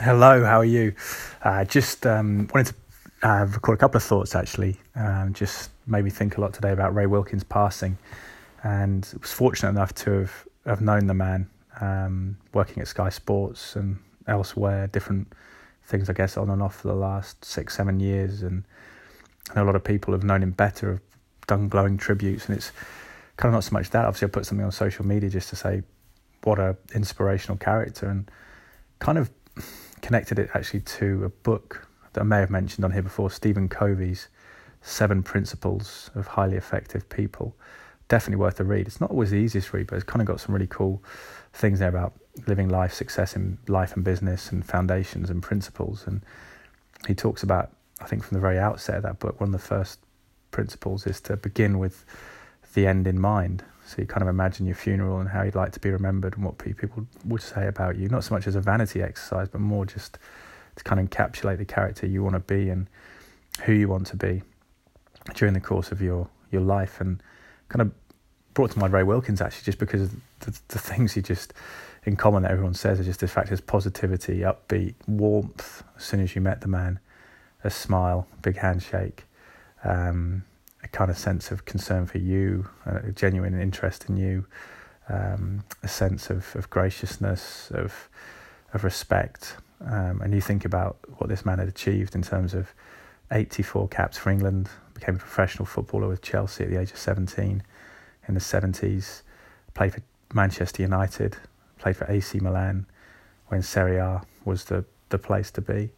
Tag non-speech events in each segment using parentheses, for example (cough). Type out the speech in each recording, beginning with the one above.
Hello, how are you? Uh, just um, wanted to uh, record a couple of thoughts actually. Um, just made me think a lot today about Ray Wilkins passing, and was fortunate enough to have, have known the man, um, working at Sky Sports and elsewhere, different things I guess on and off for the last six, seven years, and a lot of people have known him better, have done glowing tributes, and it's kind of not so much that. Obviously, I put something on social media just to say what a inspirational character, and kind of connected it actually to a book that I may have mentioned on here before, Stephen Covey's Seven Principles of Highly Effective People. Definitely worth a read. It's not always the easiest read, but it's kind of got some really cool things there about living life, success in life and business, and foundations and principles. And he talks about, I think, from the very outset of that book, one of the first principles is to begin with the end in mind. So you kind of imagine your funeral and how you'd like to be remembered and what people would say about you, not so much as a vanity exercise, but more just to kind of encapsulate the character you want to be and who you want to be during the course of your, your life. And kind of brought to mind Ray Wilkins actually, just because the, the things he just in common that everyone says are just the fact positivity, upbeat, warmth as soon as you met the man, a smile, big handshake. Um, kind of sense of concern for you, a genuine interest in you, um, a sense of, of graciousness, of of respect. Um, and you think about what this man had achieved in terms of 84 caps for England, became a professional footballer with Chelsea at the age of 17 in the 70s, played for Manchester United, played for AC Milan when Serie A was the, the place to be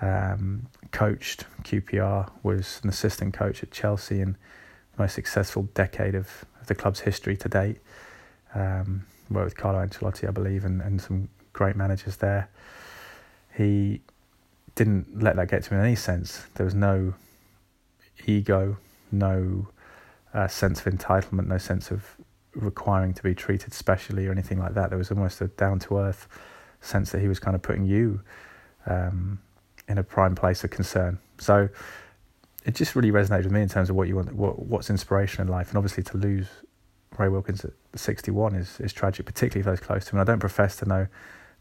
um, coached QPR, was an assistant coach at Chelsea in the most successful decade of, of the club's history to date. Um, worked with Carlo Ancelotti, I believe, and, and some great managers there. He didn't let that get to him in any sense. There was no ego, no uh, sense of entitlement, no sense of requiring to be treated specially or anything like that. There was almost a down to earth sense that he was kind of putting you um, in a prime place of concern. So it just really resonated with me in terms of what you want, what, what's inspiration in life, and obviously to lose Ray Wilkins at 61 is is tragic, particularly for those close to him. And I don't profess to know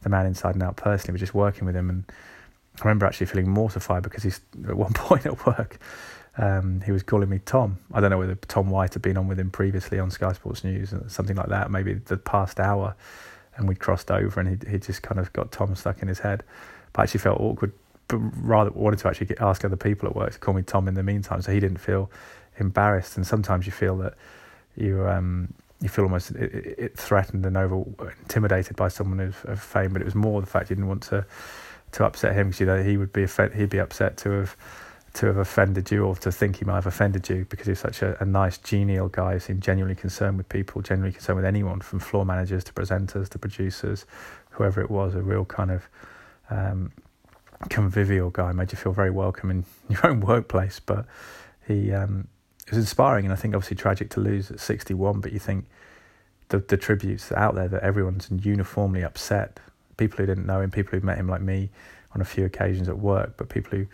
the man inside and out personally, but just working with him, and I remember actually feeling mortified because he's at one (laughs) point at work. Um, he was calling me Tom. I don't know whether Tom White had been on with him previously on Sky Sports News, or something like that. Maybe the past hour, and we'd crossed over, and he he just kind of got Tom stuck in his head. But I actually felt awkward but rather wanted to actually get, ask other people at work to call me Tom in the meantime, so he didn't feel embarrassed. And sometimes you feel that you um, you feel almost it, it threatened and over intimidated by someone of, of, fame, but it was more the fact you didn't want to to upset him because you know he would be offend, he'd be upset to have to have offended you or to think he might have offended you because he's such a, a nice genial guy, seemed genuinely concerned with people, genuinely concerned with anyone from floor managers to presenters to producers, whoever it was, a real kind of um, convivial guy, made you feel very welcome in (laughs) your own workplace. But he um, was inspiring, and I think obviously tragic to lose at 61. But you think the the tributes out there that everyone's uniformly upset. People who didn't know him, people who met him like me on a few occasions at work, but people who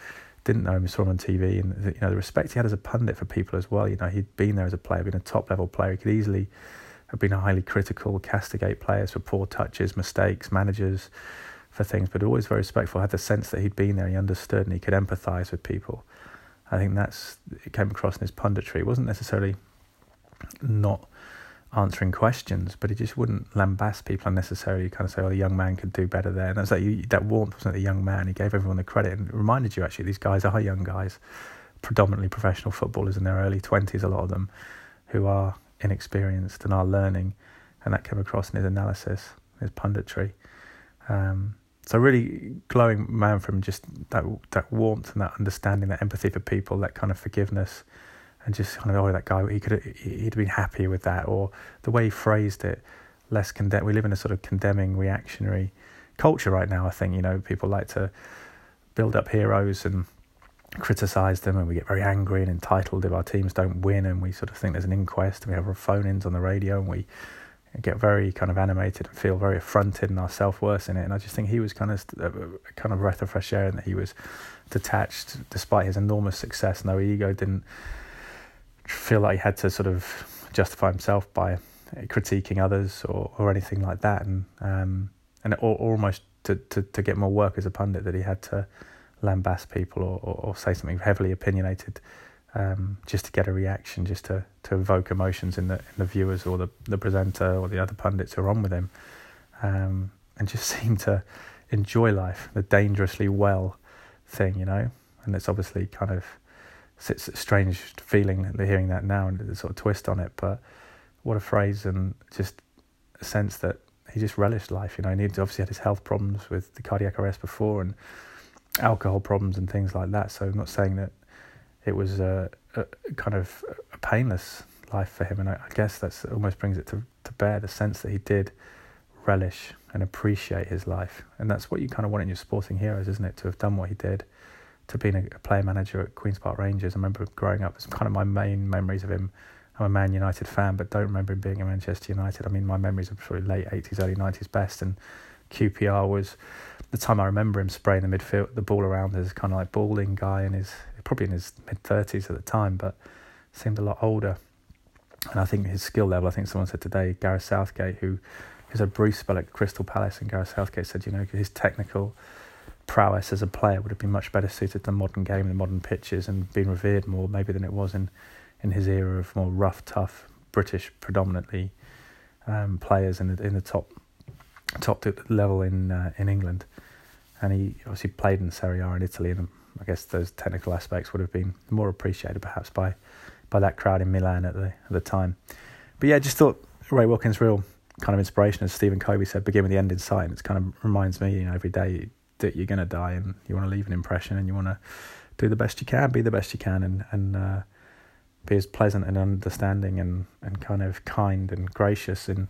didn't know him saw him on TV, and you know the respect he had as a pundit for people as well. You know he'd been there as a player, been a top level player. He could easily have been a highly critical, castigate players for poor touches, mistakes, managers for things, but always very respectful. I Had the sense that he'd been there, he understood, and he could empathise with people. I think that's it came across in his punditry. It wasn't necessarily not answering questions, but he just wouldn't lambast people unnecessarily. Kind of say, "Oh, the young man could do better there." And that's like that warmth wasn't the young man. He gave everyone the credit and reminded you actually these guys are young guys, predominantly professional footballers in their early twenties. A lot of them who are inexperienced and are learning, and that came across in his analysis, his punditry. Um, so really glowing man from just that that warmth and that understanding, that empathy for people, that kind of forgiveness, and just kind of oh that guy he could he'd been happier with that, or the way he phrased it, less condemn. We live in a sort of condemning, reactionary culture right now. I think you know people like to build up heroes and criticize them, and we get very angry and entitled if our teams don't win, and we sort of think there's an inquest, and we have our phone-ins on the radio, and we get very kind of animated and feel very affronted in our self worth in it. And I just think he was kind of a kind of breath of fresh air, and that he was detached despite his enormous success. No ego, didn't feel like he had to sort of justify himself by critiquing others or, or anything like that. And um, and or, almost to, to, to get more work as a pundit that he had to lambast people or, or, or say something heavily opinionated um, just to get a reaction, just to, to evoke emotions in the in the viewers or the, the presenter or the other pundits who are on with him, um, and just (laughs) seem to enjoy life, the dangerously well thing, you know. And it's obviously kind of it's a strange feeling hearing that now and the sort of twist on it, but what a phrase and just a sense that he just relished life. You know, and he obviously had his health problems with the cardiac arrest before and alcohol problems and things like that. So I'm not saying that it was a, a kind of a painless life for him, and I, I guess that almost brings it to, to bear the sense that he did relish and appreciate his life, and that's what you kind of want in your sporting heroes, isn't it? To have done what he did, to being a, a player manager at Queens Park Rangers. I remember growing up; it's kind of my main memories of him. I'm a Man United fan, but don't remember him being a Manchester United. I mean, my memories are probably late 80s, early 90s best, and QPR was the time I remember him spraying the midfield, the ball around as kind of like balding guy in his probably in his mid thirties at the time, but seemed a lot older. And I think his skill level. I think someone said today, Gareth Southgate, who is a Bruce spell at Crystal Palace, and Gareth Southgate said, you know, his technical prowess as a player would have been much better suited to the modern game and the modern pitches, and been revered more maybe than it was in in his era of more rough, tough British predominantly um, players in the in the top top level in uh, in England, and he obviously played in Serie A in Italy, and I guess those technical aspects would have been more appreciated perhaps by by that crowd in Milan at the at the time. But yeah, just thought Ray Wilkins' real kind of inspiration, as Stephen Covey said, begin with the end in sight, and it kind of reminds me, you know, every day that you're going to die, and you want to leave an impression, and you want to do the best you can, be the best you can, and and uh, be as pleasant and understanding and and kind of kind and gracious in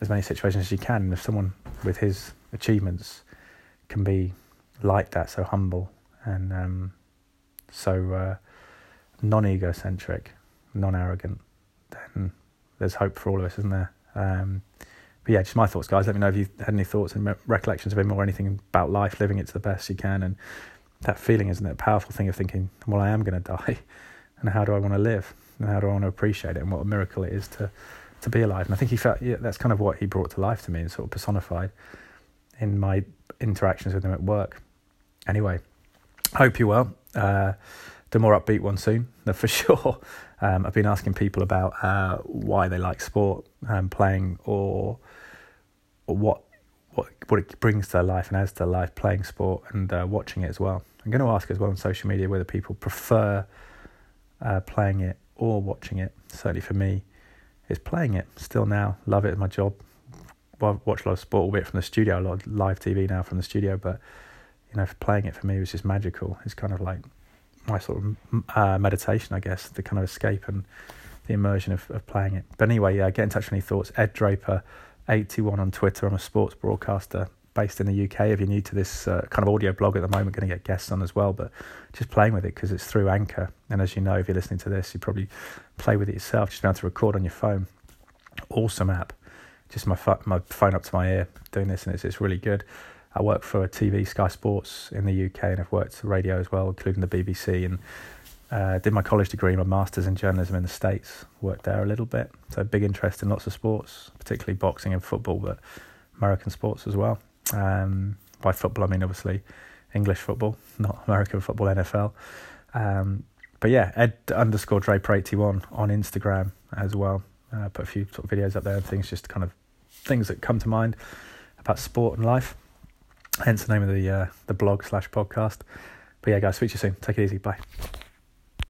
as many situations as you can. And if someone with his achievements can be like that, so humble and um, so uh, non egocentric, non arrogant, then there's hope for all of us, isn't there? Um, but yeah, just my thoughts, guys. Let me know if you had any thoughts and recollections of him or anything about life, living it to the best you can. And that feeling, isn't it? A powerful thing of thinking, well, I am going (laughs) to die. And how do I want to live? And how do I want to appreciate it? And what a miracle it is to to be alive. And I think he felt yeah, that's kind of what he brought to life to me and sort of personified in my interactions with him at work. Anyway, hope you're well. Uh, the more upbeat one soon, (laughs) for sure. Um, I've been asking people about uh, why they like sport, and playing, or, or what what what it brings to their life and adds to their life playing sport and uh, watching it as well. I'm going to ask as well on social media whether people prefer uh, playing it or watching it. Certainly for me, it's playing it still now. Love it. My job. Well, watch a lot of sport, albeit from the studio, a lot of live TV now from the studio. But you know, playing it for me was just magical. It's kind of like my sort of uh, meditation, I guess, the kind of escape and the immersion of, of playing it. But anyway, yeah, get in touch with any thoughts. Ed Draper, eighty one on Twitter. I'm a sports broadcaster based in the UK. If you're new to this uh, kind of audio blog at the moment, going to get guests on as well. But just playing with it because it's through Anchor. And as you know, if you're listening to this, you probably play with it yourself. Just be able to record on your phone. Awesome app. Just my my phone up to my ear doing this, and it's it's really good. I work for TV Sky Sports in the UK, and I've worked for radio as well, including the BBC, and uh, did my college degree, my master's in journalism in the States. Worked there a little bit, so big interest in lots of sports, particularly boxing and football, but American sports as well. Um, by football, I mean obviously English football, not American football, NFL. Um, but yeah, Ed underscore Draper81 on Instagram as well. Uh, put a few sort of videos up there and things, just kind of things that come to mind about sport and life. Hence the name of the uh, the blog slash podcast. But yeah, guys, speak to you soon. Take it easy. Bye.